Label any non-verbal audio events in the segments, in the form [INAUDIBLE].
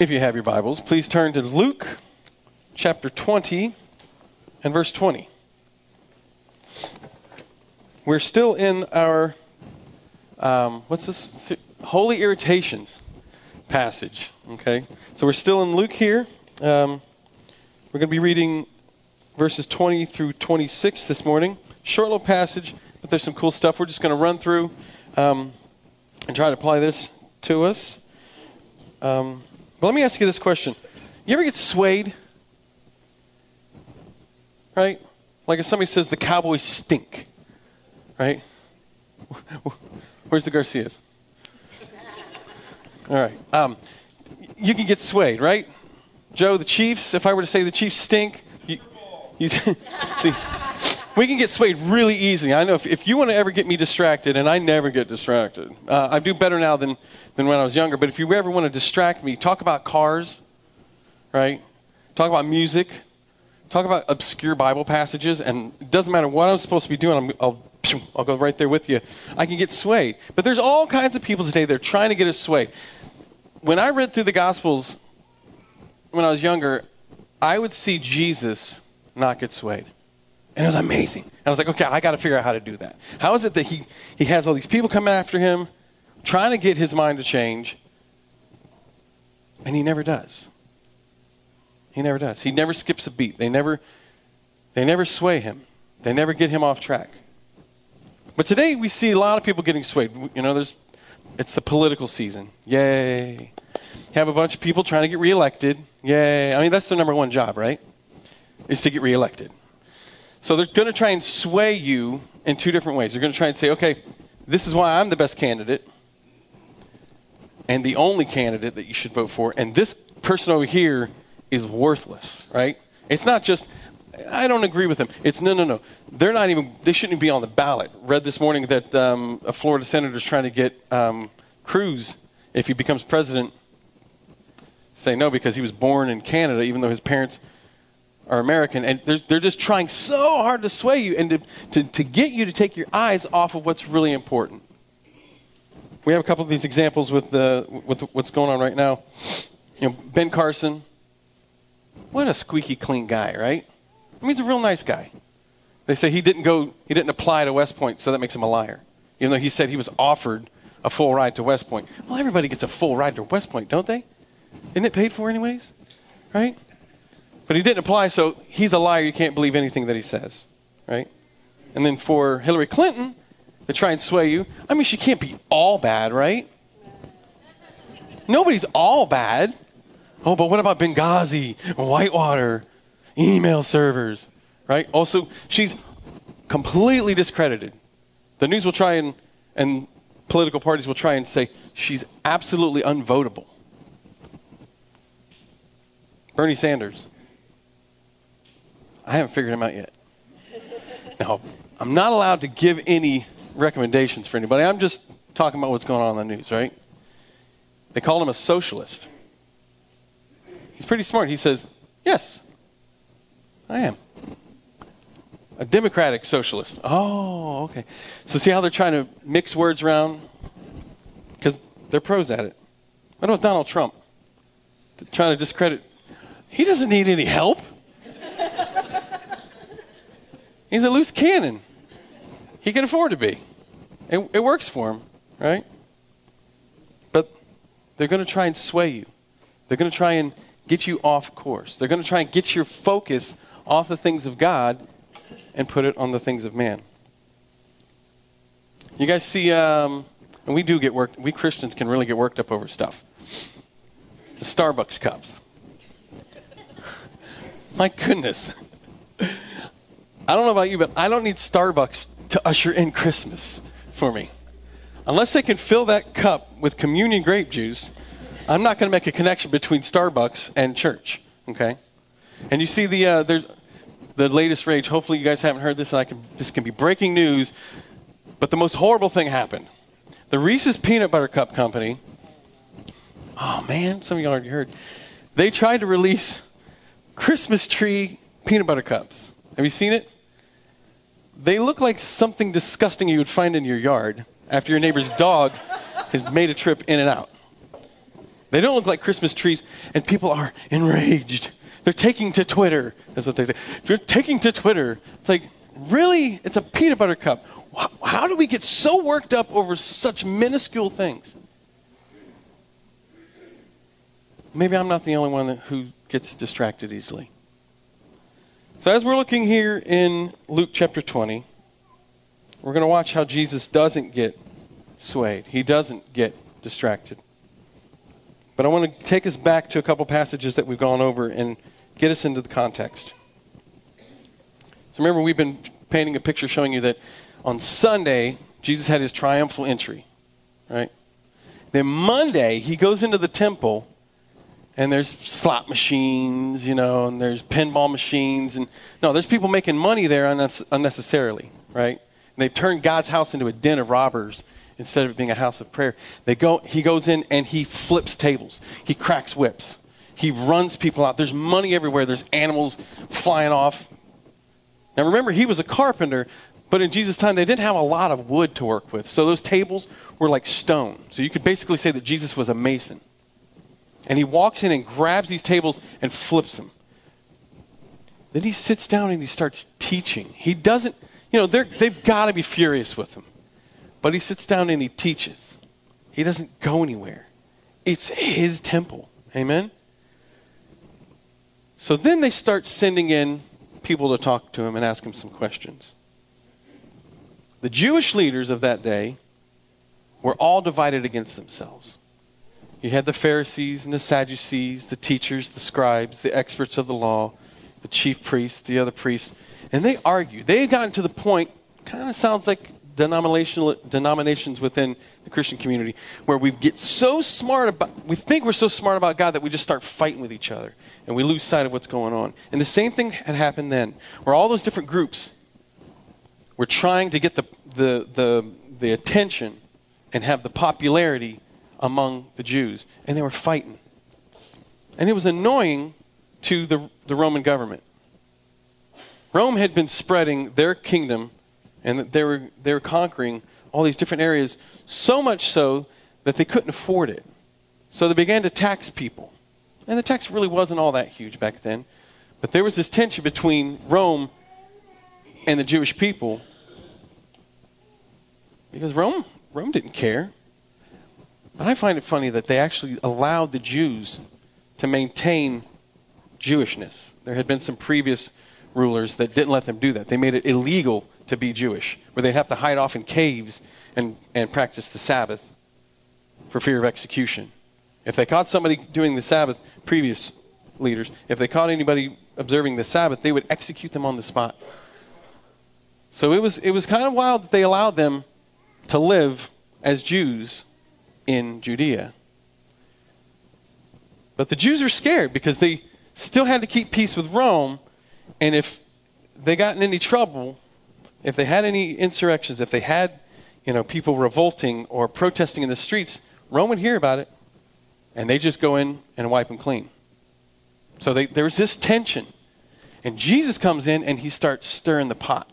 If you have your Bibles, please turn to Luke chapter 20 and verse 20. We're still in our, um, what's this? Holy Irritations passage. Okay? So we're still in Luke here. Um, we're going to be reading verses 20 through 26 this morning. Short little passage, but there's some cool stuff. We're just going to run through um, and try to apply this to us. Um, but let me ask you this question. You ever get swayed? Right? Like if somebody says the Cowboys stink, right? [LAUGHS] Where's the Garcias? [LAUGHS] All right. Um, you can get swayed, right? Joe, the Chiefs, if I were to say the Chiefs stink, you, you [LAUGHS] see, we can get swayed really easily. I know if, if you want to ever get me distracted, and I never get distracted, uh, I do better now than, than when I was younger, but if you ever want to distract me, talk about cars, right? Talk about music, talk about obscure Bible passages, and it doesn't matter what I'm supposed to be doing, i will I'll go right there with you. I can get swayed. But there's all kinds of people today, they're trying to get us swayed. When I read through the Gospels when I was younger, I would see Jesus not get swayed. And it was amazing. And I was like, okay, I got to figure out how to do that. How is it that he, he has all these people coming after him, trying to get his mind to change, and he never does? He never does. He never skips a beat. They never, they never sway him. They never get him off track. But today we see a lot of people getting swayed. You know, there's, it's the political season. Yay. You Have a bunch of people trying to get reelected. Yay. I mean, that's their number one job, right? Is to get reelected. So they're going to try and sway you in two different ways. They're going to try and say, okay, this is why I'm the best candidate and the only candidate that you should vote for. And this person over here is worthless, right? It's not just, I don't agree with them. It's no, no, no. They're not even, they shouldn't be on the ballot. Read this morning that um, a Florida senator is trying to get um, Cruz, if he becomes president, say no because he was born in Canada, even though his parents are American, and they're, they're just trying so hard to sway you and to, to, to get you to take your eyes off of what's really important. We have a couple of these examples with, the, with what's going on right now. You know, Ben Carson, what a squeaky clean guy, right? I mean, he's a real nice guy. They say he didn't go, he didn't apply to West Point, so that makes him a liar. Even though he said he was offered a full ride to West Point. Well, everybody gets a full ride to West Point, don't they? Isn't it paid for anyways? Right? But he didn't apply, so he's a liar. You can't believe anything that he says. Right? And then for Hillary Clinton to try and sway you, I mean, she can't be all bad, right? Nobody's all bad. Oh, but what about Benghazi, Whitewater, email servers, right? Also, she's completely discredited. The news will try and, and political parties will try and say she's absolutely unvotable. Bernie Sanders. I haven't figured him out yet. Now, I'm not allowed to give any recommendations for anybody. I'm just talking about what's going on in the news, right? They called him a socialist. He's pretty smart. He says, Yes, I am. A democratic socialist. Oh, okay. So, see how they're trying to mix words around? Because they're pros at it. What about Donald Trump? They're trying to discredit. He doesn't need any help. He's a loose cannon. He can afford to be. It, it works for him, right? But they're going to try and sway you. They're going to try and get you off course. They're going to try and get your focus off the things of God and put it on the things of man. You guys see, um, and we do get worked, we Christians can really get worked up over stuff. The Starbucks cups. [LAUGHS] My goodness. I don't know about you, but I don't need Starbucks to usher in Christmas for me. Unless they can fill that cup with communion grape juice, I'm not going to make a connection between Starbucks and church. Okay? And you see the uh, there's the latest rage. Hopefully, you guys haven't heard this. And I can this can be breaking news. But the most horrible thing happened. The Reese's Peanut Butter Cup Company. Oh man, some of y'all already heard. They tried to release Christmas tree peanut butter cups. Have you seen it? They look like something disgusting you would find in your yard after your neighbor's dog has made a trip in and out. They don't look like Christmas trees, and people are enraged. They're taking to Twitter. That's what they say. They're taking to Twitter. It's like, really? It's a peanut butter cup. How do we get so worked up over such minuscule things? Maybe I'm not the only one that, who gets distracted easily. So, as we're looking here in Luke chapter 20, we're going to watch how Jesus doesn't get swayed, he doesn't get distracted. But I want to take us back to a couple passages that we've gone over and get us into the context. So, remember, we've been painting a picture showing you that on Sunday, Jesus had his triumphal entry, right? Then Monday, he goes into the temple and there's slot machines, you know, and there's pinball machines, and no, there's people making money there unnecessarily, right? And they turn God's house into a den of robbers instead of being a house of prayer. They go, he goes in and he flips tables, he cracks whips, he runs people out. There's money everywhere. There's animals flying off. Now remember, he was a carpenter, but in Jesus' time, they didn't have a lot of wood to work with. So those tables were like stone. So you could basically say that Jesus was a mason. And he walks in and grabs these tables and flips them. Then he sits down and he starts teaching. He doesn't, you know, they've got to be furious with him. But he sits down and he teaches. He doesn't go anywhere. It's his temple. Amen? So then they start sending in people to talk to him and ask him some questions. The Jewish leaders of that day were all divided against themselves. You had the Pharisees and the Sadducees, the teachers, the scribes, the experts of the law, the chief priests, the other priests, and they argued. They had gotten to the point, kind of sounds like denominational denominations within the Christian community, where we get so smart about, we think we're so smart about God that we just start fighting with each other, and we lose sight of what's going on. And the same thing had happened then, where all those different groups were trying to get the the the, the attention and have the popularity among the Jews, and they were fighting. And it was annoying to the, the Roman government. Rome had been spreading their kingdom, and they were, they were conquering all these different areas, so much so that they couldn't afford it. So they began to tax people. And the tax really wasn't all that huge back then. But there was this tension between Rome and the Jewish people because Rome Rome didn't care. But I find it funny that they actually allowed the Jews to maintain Jewishness. There had been some previous rulers that didn't let them do that. They made it illegal to be Jewish, where they'd have to hide off in caves and, and practice the Sabbath for fear of execution. If they caught somebody doing the Sabbath, previous leaders, if they caught anybody observing the Sabbath, they would execute them on the spot. So it was, it was kind of wild that they allowed them to live as Jews in Judea. But the Jews are scared because they still had to keep peace with Rome, and if they got in any trouble, if they had any insurrections, if they had you know people revolting or protesting in the streets, Rome would hear about it, and they just go in and wipe them clean. So they, there was this tension, and Jesus comes in and he starts stirring the pot.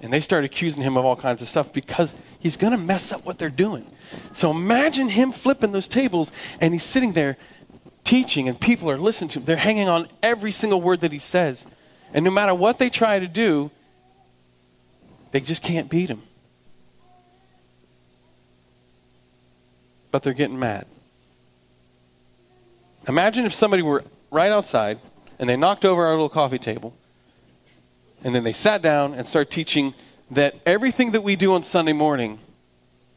And they start accusing him of all kinds of stuff because he's going to mess up what they're doing. So imagine him flipping those tables and he's sitting there teaching and people are listening to him. They're hanging on every single word that he says. And no matter what they try to do, they just can't beat him. But they're getting mad. Imagine if somebody were right outside and they knocked over our little coffee table and then they sat down and started teaching that everything that we do on Sunday morning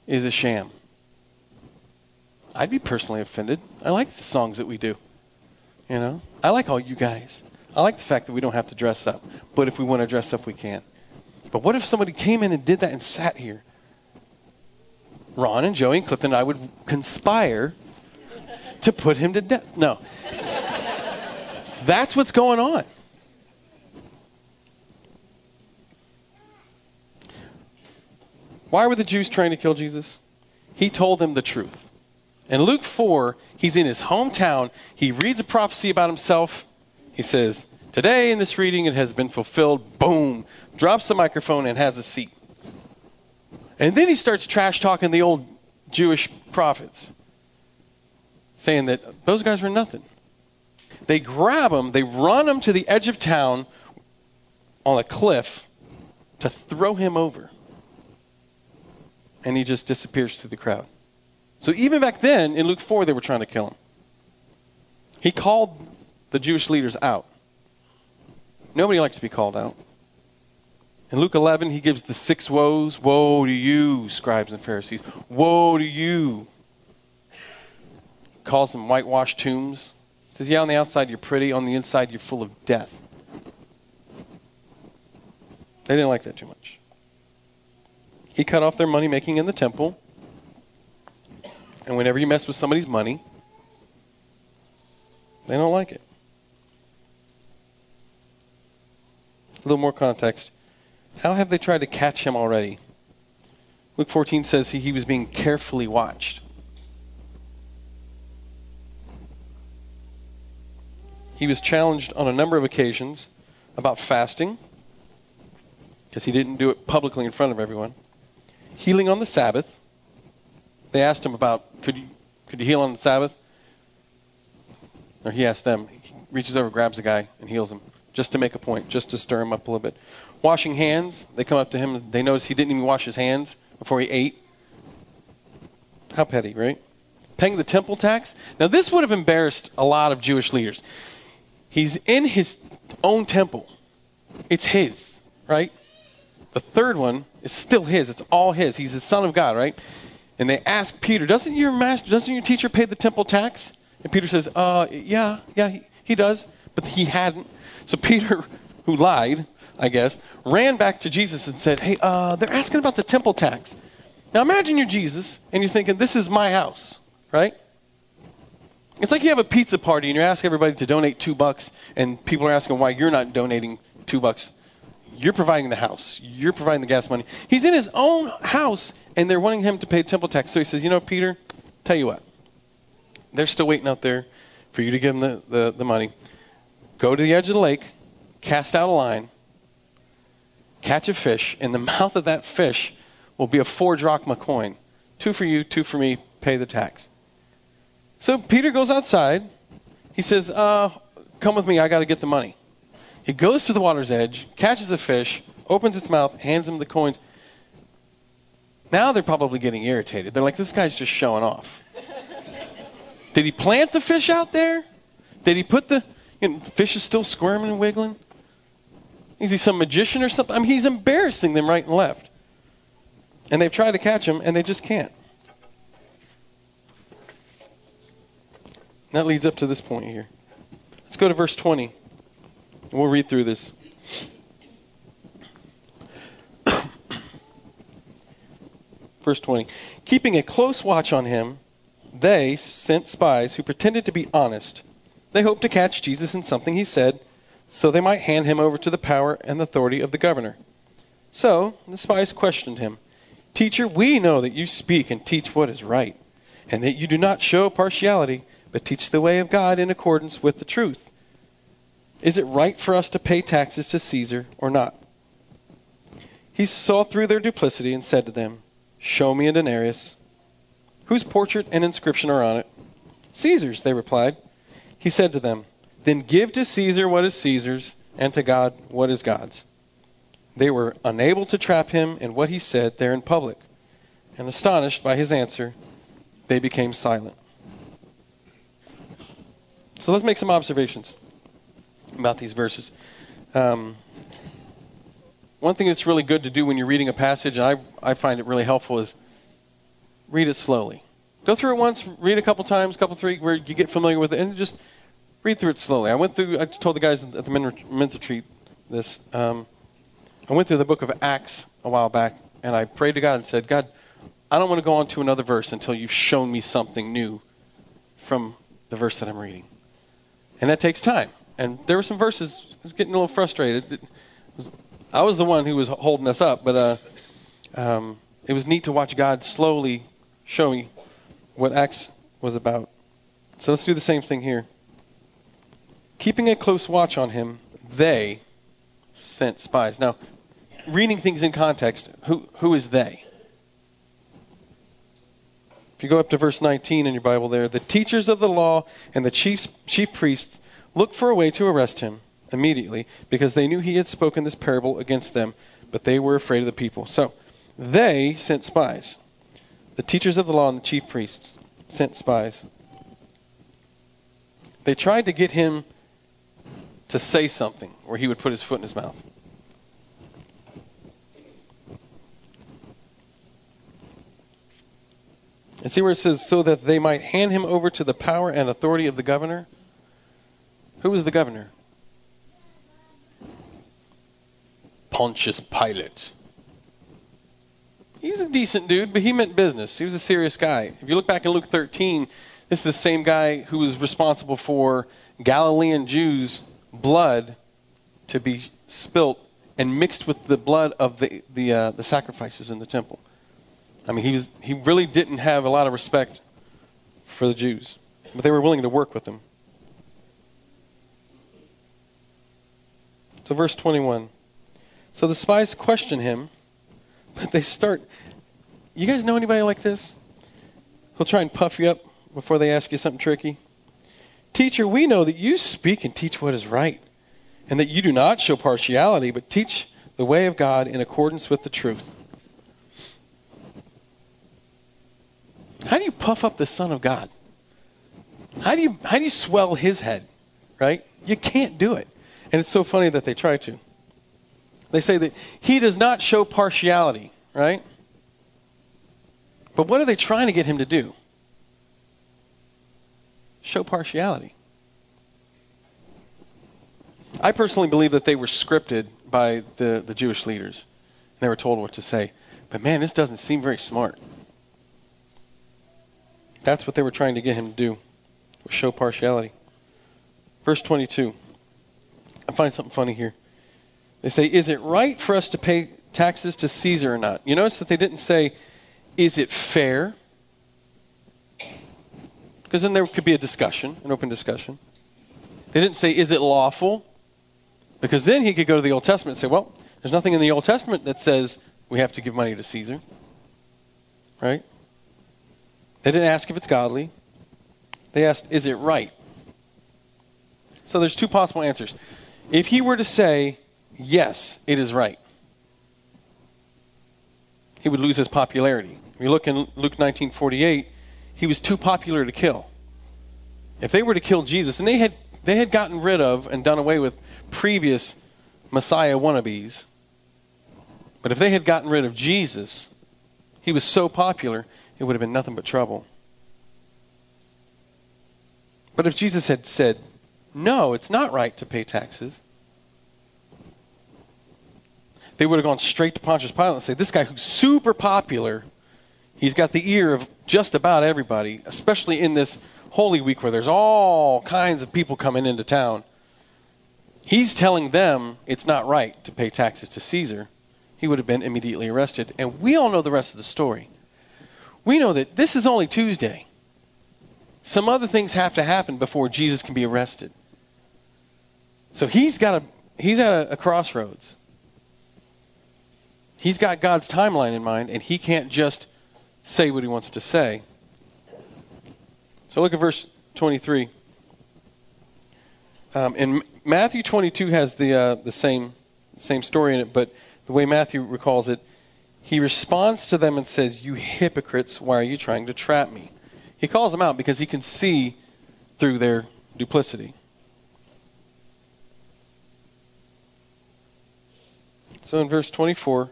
is a sham. I'd be personally offended. I like the songs that we do. You know, I like all you guys. I like the fact that we don't have to dress up, but if we want to dress up, we can. But what if somebody came in and did that and sat here? Ron and Joey and Clifton and I would conspire to put him to death. No. [LAUGHS] That's what's going on. Why were the Jews trying to kill Jesus? He told them the truth. In Luke 4, he's in his hometown. He reads a prophecy about himself. He says, Today in this reading it has been fulfilled. Boom. Drops the microphone and has a seat. And then he starts trash talking the old Jewish prophets, saying that those guys were nothing. They grab him, they run him to the edge of town on a cliff to throw him over. And he just disappears through the crowd. So even back then, in Luke 4, they were trying to kill him. He called the Jewish leaders out. Nobody likes to be called out. In Luke 11, he gives the six woes. Woe to you, scribes and Pharisees. Woe to you. Calls them whitewashed tombs. Says, yeah, on the outside you're pretty, on the inside you're full of death. They didn't like that too much. He cut off their money making in the temple. And whenever you mess with somebody's money, they don't like it. A little more context. How have they tried to catch him already? Luke 14 says he, he was being carefully watched. He was challenged on a number of occasions about fasting, because he didn't do it publicly in front of everyone. Healing on the Sabbath. They asked him about could you could you heal on the Sabbath? Or he asked them. He reaches over, grabs a guy, and heals him, just to make a point, just to stir him up a little bit. Washing hands. They come up to him. They notice he didn't even wash his hands before he ate. How petty, right? Paying the temple tax. Now, this would have embarrassed a lot of Jewish leaders. He's in his own temple. It's his, right? The third one is still his. It's all his. He's the son of God, right? And they ask Peter, "Doesn't your master, doesn't your teacher pay the temple tax?" And Peter says, "Uh, yeah, yeah, he, he does, but he hadn't." So Peter, [LAUGHS] who lied, I guess, ran back to Jesus and said, "Hey, uh, they're asking about the temple tax." Now imagine you're Jesus and you're thinking, "This is my house," right? It's like you have a pizza party and you're asking everybody to donate two bucks, and people are asking why you're not donating two bucks. You're providing the house. You're providing the gas money. He's in his own house, and they're wanting him to pay temple tax. So he says, You know, Peter, tell you what. They're still waiting out there for you to give them the, the, the money. Go to the edge of the lake, cast out a line, catch a fish. In the [LAUGHS] mouth of that fish will be a four drachma coin. Two for you, two for me, pay the tax. So Peter goes outside. He says, uh, Come with me, I got to get the money. He goes to the water's edge, catches a fish, opens its mouth, hands him the coins. Now they're probably getting irritated. They're like, This guy's just showing off. Did he plant the fish out there? Did he put the, you know, fish is still squirming and wiggling? Is he some magician or something? I mean, he's embarrassing them right and left. And they've tried to catch him, and they just can't. That leads up to this point here. Let's go to verse 20. We'll read through this. [COUGHS] verse 20. Keeping a close watch on him, they sent spies who pretended to be honest. They hoped to catch Jesus in something he said, so they might hand him over to the power and authority of the governor. So the spies questioned him Teacher, we know that you speak and teach what is right, and that you do not show partiality but teach the way of God in accordance with the truth. Is it right for us to pay taxes to Caesar or not? He saw through their duplicity and said to them, Show me a denarius. Whose portrait and inscription are on it? Caesar's, they replied. He said to them, Then give to Caesar what is Caesar's, and to God what is God's. They were unable to trap him in what he said there in public, and astonished by his answer, they became silent. So let's make some observations about these verses. Um, one thing that's really good to do when you're reading a passage, and I, I find it really helpful, is read it slowly. Go through it once, read a couple times, couple three, where you get familiar with it, and just read through it slowly. I went through. I told the guys at the men's retreat this. Um, I went through the book of Acts a while back, and I prayed to God and said, God, I don't want to go on to another verse until you've shown me something new from the verse that I'm reading and that takes time. And there were some verses I was getting a little frustrated. I was the one who was holding us up, but uh, um, it was neat to watch God slowly show me what Acts was about. So let's do the same thing here. Keeping a close watch on him, they sent spies. Now, reading things in context, who who is they? If you go up to verse 19 in your Bible there, the teachers of the law and the chief, chief priests looked for a way to arrest him immediately because they knew he had spoken this parable against them, but they were afraid of the people. So they sent spies. The teachers of the law and the chief priests sent spies. They tried to get him to say something where he would put his foot in his mouth. And see where it says, so that they might hand him over to the power and authority of the governor? Who was the governor? Pontius Pilate. He's a decent dude, but he meant business. He was a serious guy. If you look back in Luke 13, this is the same guy who was responsible for Galilean Jews' blood to be spilt and mixed with the blood of the, the, uh, the sacrifices in the temple. I mean, he, was, he really didn't have a lot of respect for the Jews, but they were willing to work with him. So, verse 21. So the spies question him, but they start. You guys know anybody like this? He'll try and puff you up before they ask you something tricky. Teacher, we know that you speak and teach what is right, and that you do not show partiality, but teach the way of God in accordance with the truth. How do you puff up the Son of God? How do you how do you swell his head? Right? You can't do it. And it's so funny that they try to. They say that he does not show partiality, right? But what are they trying to get him to do? Show partiality. I personally believe that they were scripted by the, the Jewish leaders. And They were told what to say. But man, this doesn't seem very smart. That's what they were trying to get him to do, show partiality. Verse 22. I find something funny here. They say, Is it right for us to pay taxes to Caesar or not? You notice that they didn't say, Is it fair? Because then there could be a discussion, an open discussion. They didn't say, Is it lawful? Because then he could go to the Old Testament and say, Well, there's nothing in the Old Testament that says we have to give money to Caesar. Right? They didn't ask if it's godly. They asked, is it right? So there's two possible answers. If he were to say, yes, it is right, he would lose his popularity. If you look in Luke 19:48, he was too popular to kill. If they were to kill Jesus, and they had they had gotten rid of and done away with previous Messiah wannabes, but if they had gotten rid of Jesus, he was so popular it would have been nothing but trouble. But if Jesus had said, no, it's not right to pay taxes, they would have gone straight to Pontius Pilate and said, this guy who's super popular, he's got the ear of just about everybody, especially in this Holy Week where there's all kinds of people coming into town. He's telling them it's not right to pay taxes to Caesar. He would have been immediately arrested. And we all know the rest of the story we know that this is only Tuesday. Some other things have to happen before Jesus can be arrested. So he's got a he's at a, a crossroads. He's got God's timeline in mind, and he can't just say what he wants to say. So look at verse 23. Um, and Matthew 22 has the uh, the same same story in it, but the way Matthew recalls it, he responds to them and says, You hypocrites, why are you trying to trap me? He calls them out because he can see through their duplicity. So in verse 24,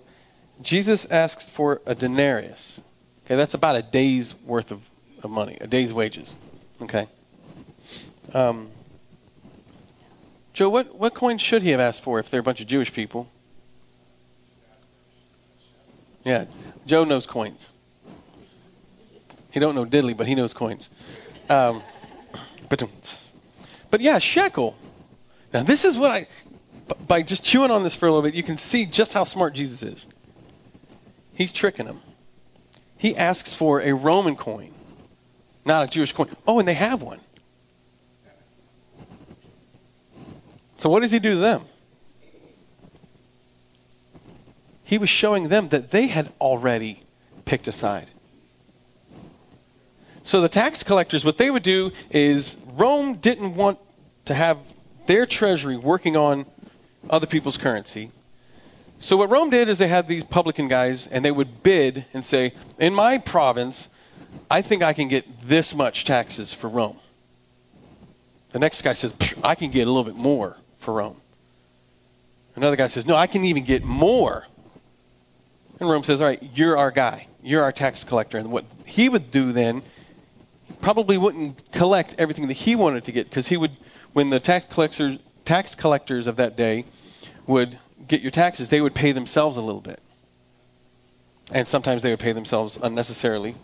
Jesus asks for a denarius. Okay, that's about a day's worth of, of money, a day's wages. Okay. Um, Joe, what, what coin should he have asked for if they're a bunch of Jewish people? Yeah, Joe knows coins. He don't know diddly, but he knows coins. Um, [CLEARS THROAT] but, yeah, shekel. Now this is what I, by just chewing on this for a little bit, you can see just how smart Jesus is. He's tricking them. He asks for a Roman coin, not a Jewish coin. Oh, and they have one. So what does he do to them? He was showing them that they had already picked a side. So the tax collectors, what they would do is Rome didn't want to have their treasury working on other people's currency. So what Rome did is they had these publican guys, and they would bid and say, "In my province, I think I can get this much taxes for Rome." The next guy says, "I can get a little bit more for Rome." Another guy says, "No, I can even get more." And Rome says, "All right, you're our guy. You're our tax collector." And what he would do then, probably wouldn't collect everything that he wanted to get because he would, when the tax collectors tax collectors of that day would get your taxes, they would pay themselves a little bit. And sometimes they would pay themselves unnecessarily,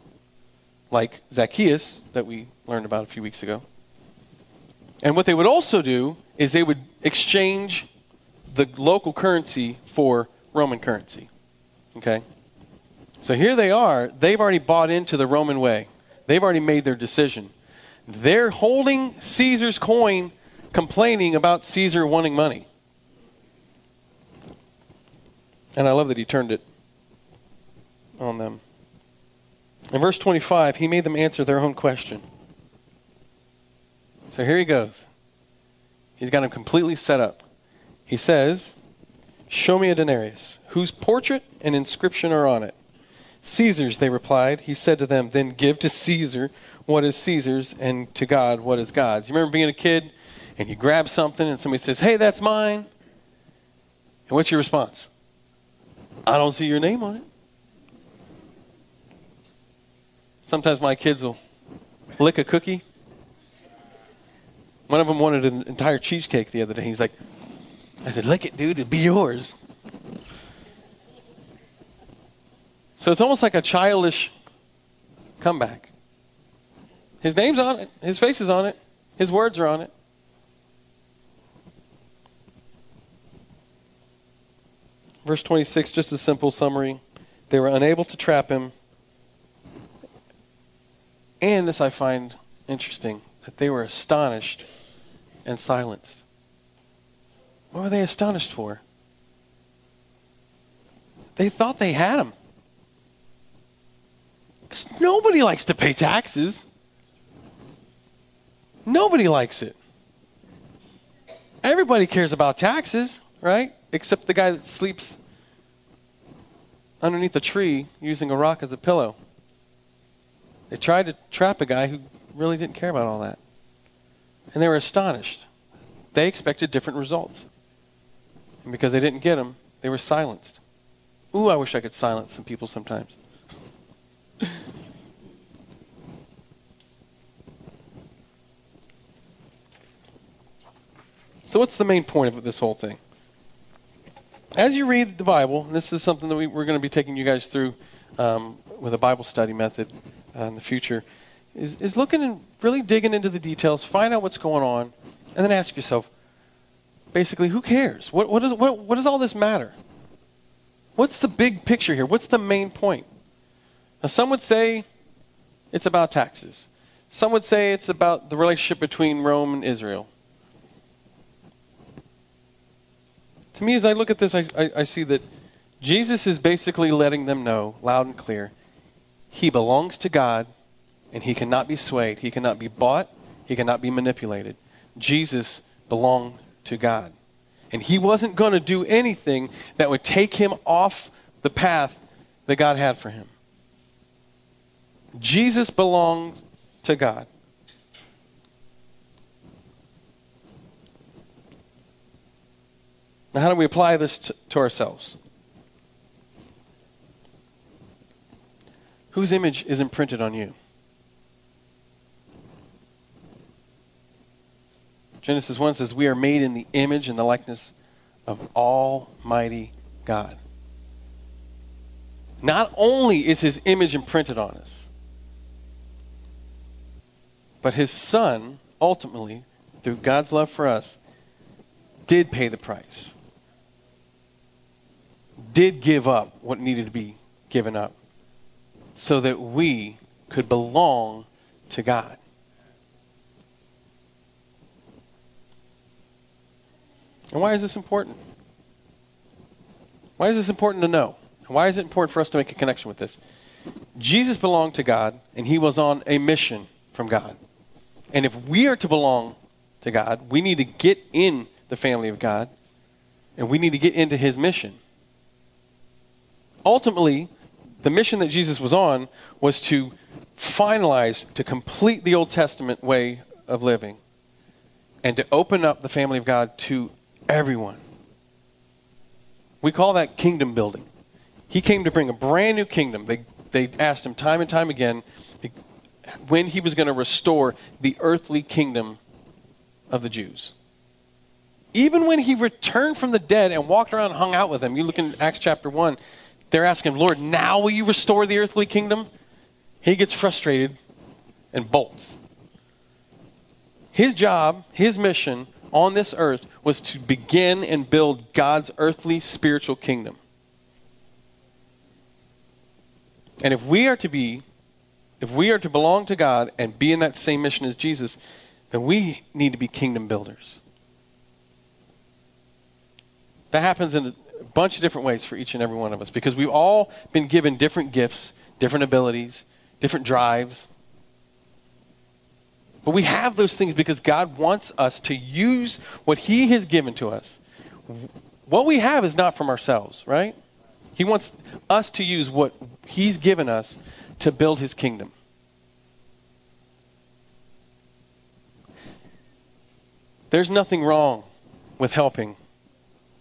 like Zacchaeus, that we learned about a few weeks ago. And what they would also do is they would exchange the local currency for Roman currency. Okay? So here they are. They've already bought into the Roman way, they've already made their decision. They're holding Caesar's coin, complaining about Caesar wanting money. And I love that he turned it on them. In verse 25, he made them answer their own question. So here he goes. He's got him completely set up. He says, Show me a denarius, whose portrait and inscription are on it. Caesar's, they replied. He said to them, Then give to Caesar what is Caesar's, and to God what is God's. You remember being a kid and you grab something and somebody says, Hey, that's mine? And what's your response? I don't see your name on it. Sometimes my kids will lick a cookie. One of them wanted an entire cheesecake the other day. He's like, I said, lick it, dude, it'd be yours. So it's almost like a childish comeback. His name's on it, his face is on it, his words are on it. Verse 26, just a simple summary. They were unable to trap him. And this I find interesting that they were astonished and silenced. What were they astonished for? They thought they had him. Because nobody likes to pay taxes. Nobody likes it. Everybody cares about taxes, right? except the guy that sleeps underneath a tree using a rock as a pillow. They tried to trap a guy who really didn't care about all that. And they were astonished. They expected different results. And because they didn't get them, they were silenced. Ooh, I wish I could silence some people sometimes. [LAUGHS] so, what's the main point of this whole thing? As you read the Bible, and this is something that we, are going to be taking you guys through um, with a Bible study method uh, in the future, is, is looking and really digging into the details, find out what's going on, and then ask yourself, basically, who cares? What, what, is, what, what does all this matter? What's the big picture here? What's the main point? Now, some would say it's about taxes. Some would say it's about the relationship between Rome and Israel. To me, as I look at this, I, I, I see that Jesus is basically letting them know, loud and clear, he belongs to God and he cannot be swayed. He cannot be bought. He cannot be manipulated. Jesus belonged to God. And he wasn't going to do anything that would take him off the path that God had for him. Jesus belonged to God. Now, how do we apply this to, to ourselves? Whose image is imprinted on you? Genesis 1 says, We are made in the image and the likeness of Almighty God. Not only is his image imprinted on us, but his son, ultimately, through God's love for us, did pay the price did give up what needed to be given up so that we could belong to God. And why is this important? Why is this important to know? And why is it important for us to make a connection with this? Jesus belonged to God, and he was on a mission from God. And if we are to belong to God, we need to get in the family of God, and we need to get into his mission. Ultimately, the mission that Jesus was on was to finalize, to complete the Old Testament way of living, and to open up the family of God to everyone. We call that kingdom building. He came to bring a brand new kingdom. They, they asked him time and time again when he was going to restore the earthly kingdom of the Jews. Even when he returned from the dead and walked around and hung out with them, you look in Acts chapter 1, they're asking, Lord, now will you restore the earthly kingdom? He gets frustrated and bolts. His job, his mission on this earth was to begin and build God's earthly spiritual kingdom. And if we are to be, if we are to belong to God and be in that same mission as Jesus, then we need to be kingdom builders. That happens in bunch of different ways for each and every one of us because we've all been given different gifts, different abilities, different drives. But we have those things because God wants us to use what He has given to us. What we have is not from ourselves, right? He wants us to use what He's given us to build His kingdom. There's nothing wrong with helping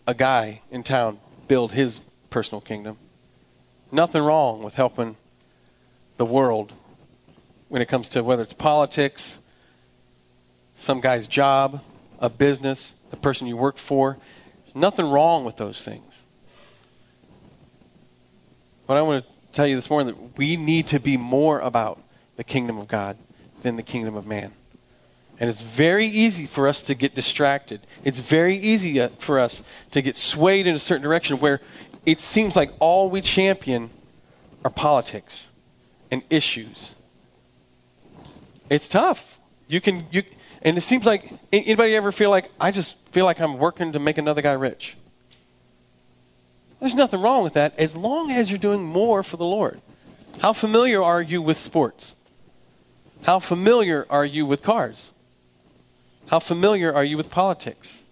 a guy in town build his personal kingdom. Nothing wrong with helping the world when it comes to whether it's politics, some guy's job, a business, the person you work for. There's nothing wrong with those things. But I want to tell you this morning that we need to be more about the kingdom of God than the kingdom of man. And it's very easy for us to get distracted. It's very easy uh, for us to get swayed in a certain direction where it seems like all we champion are politics and issues. It's tough. You can you and it seems like anybody ever feel like I just feel like I'm working to make another guy rich. There's nothing wrong with that as long as you're doing more for the Lord. How familiar are you with sports? How familiar are you with cars? How familiar are you with politics?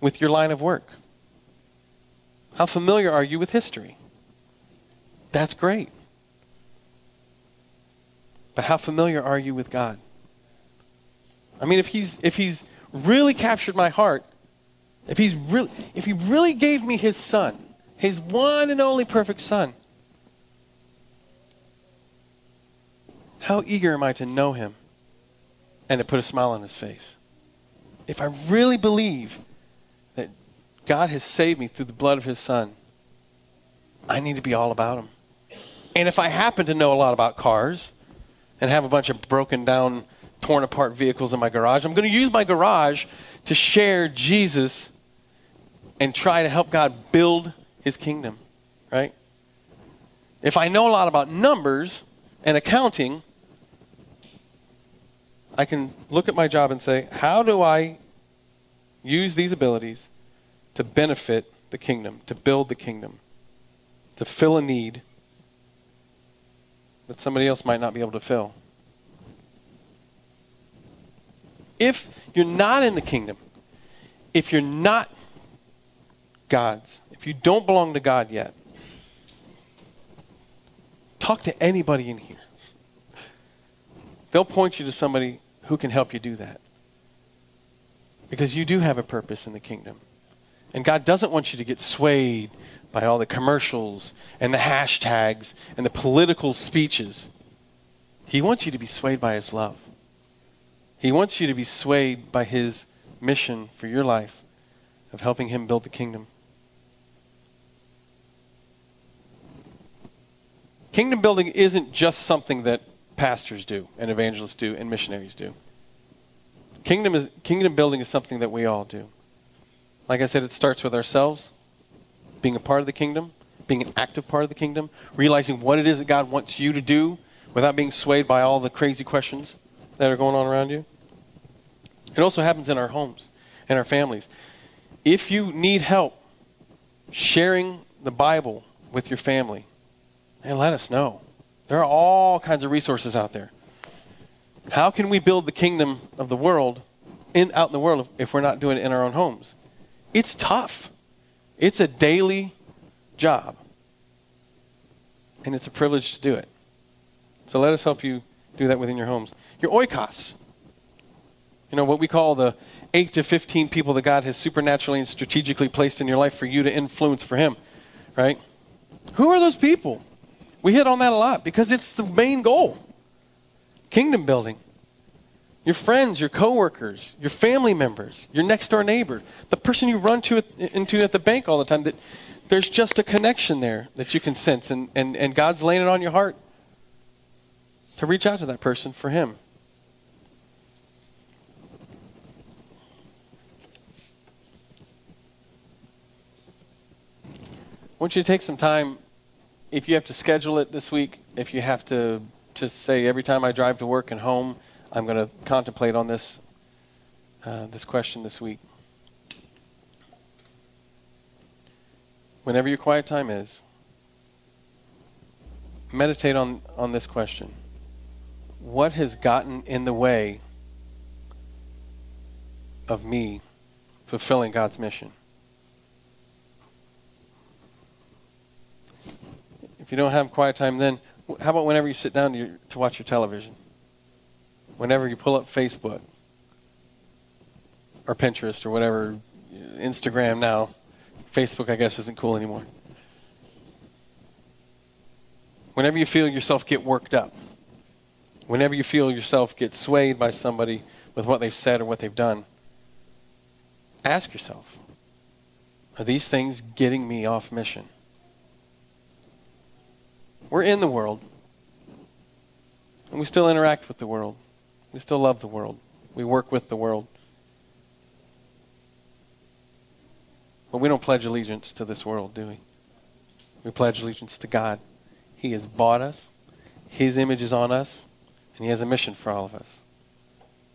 With your line of work? How familiar are you with history? That's great. But how familiar are you with God? I mean, if he's if he's really captured my heart, if he's really if he really gave me his son, his one and only perfect Son. How eager am I to know him and to put a smile on his face? If I really believe that God has saved me through the blood of his Son, I need to be all about him. And if I happen to know a lot about cars and have a bunch of broken down, torn apart vehicles in my garage, I'm going to use my garage to share Jesus and try to help God build his kingdom, right? If I know a lot about numbers and accounting, I can look at my job and say, how do I use these abilities to benefit the kingdom, to build the kingdom, to fill a need that somebody else might not be able to fill? If you're not in the kingdom, if you're not God's, if you don't belong to God yet, talk to anybody in here. They'll point you to somebody who can help you do that. Because you do have a purpose in the kingdom. And God doesn't want you to get swayed by all the commercials and the hashtags and the political speeches. He wants you to be swayed by His love. He wants you to be swayed by His mission for your life of helping Him build the kingdom. Kingdom building isn't just something that pastors do and evangelists do and missionaries do. Kingdom is kingdom building is something that we all do. Like I said, it starts with ourselves, being a part of the kingdom, being an active part of the kingdom, realizing what it is that God wants you to do without being swayed by all the crazy questions that are going on around you. It also happens in our homes and our families. If you need help sharing the Bible with your family, and let us know. There are all kinds of resources out there. How can we build the kingdom of the world in out in the world if we're not doing it in our own homes? It's tough. It's a daily job. And it's a privilege to do it. So let us help you do that within your homes. Your oikos. You know, what we call the 8 to 15 people that God has supernaturally and strategically placed in your life for you to influence for Him, right? Who are those people? We hit on that a lot because it's the main goal kingdom building. Your friends, your coworkers, your family members, your next door neighbor, the person you run to into at the bank all the time, that there's just a connection there that you can sense, and, and, and God's laying it on your heart to reach out to that person for Him. I want you to take some time, if you have to schedule it this week, if you have to just say every time I drive to work and home, I'm going to contemplate on this uh, this question this week. Whenever your quiet time is, meditate on, on this question. What has gotten in the way of me fulfilling God's mission? If you don't have quiet time, then how about whenever you sit down to, your, to watch your television? Whenever you pull up Facebook or Pinterest or whatever, uh, Instagram now. Facebook, I guess, isn't cool anymore. Whenever you feel yourself get worked up, whenever you feel yourself get swayed by somebody with what they've said or what they've done, ask yourself are these things getting me off mission? We're in the world. And we still interact with the world. We still love the world. We work with the world. But we don't pledge allegiance to this world, do we? We pledge allegiance to God. He has bought us, His image is on us, and He has a mission for all of us.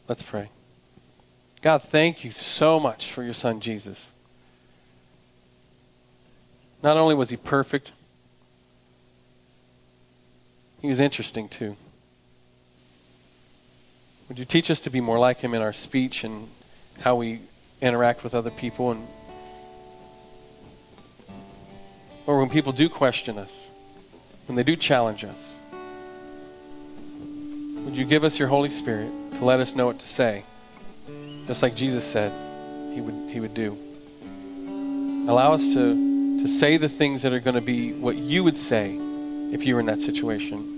Let's pray. God, thank you so much for your Son, Jesus. Not only was He perfect, he was interesting too. Would you teach us to be more like him in our speech and how we interact with other people and or when people do question us, when they do challenge us, would you give us your Holy Spirit to let us know what to say, just like Jesus said he would, he would do? Allow us to, to say the things that are going to be what you would say if you were in that situation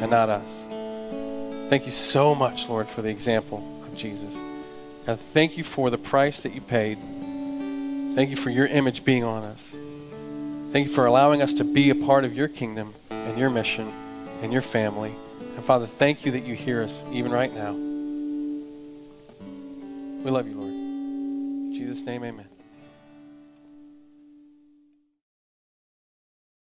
and not us. Thank you so much, Lord, for the example of Jesus. And thank you for the price that you paid. Thank you for your image being on us. Thank you for allowing us to be a part of your kingdom and your mission and your family. And Father, thank you that you hear us even right now. We love you, Lord. In Jesus' name, amen.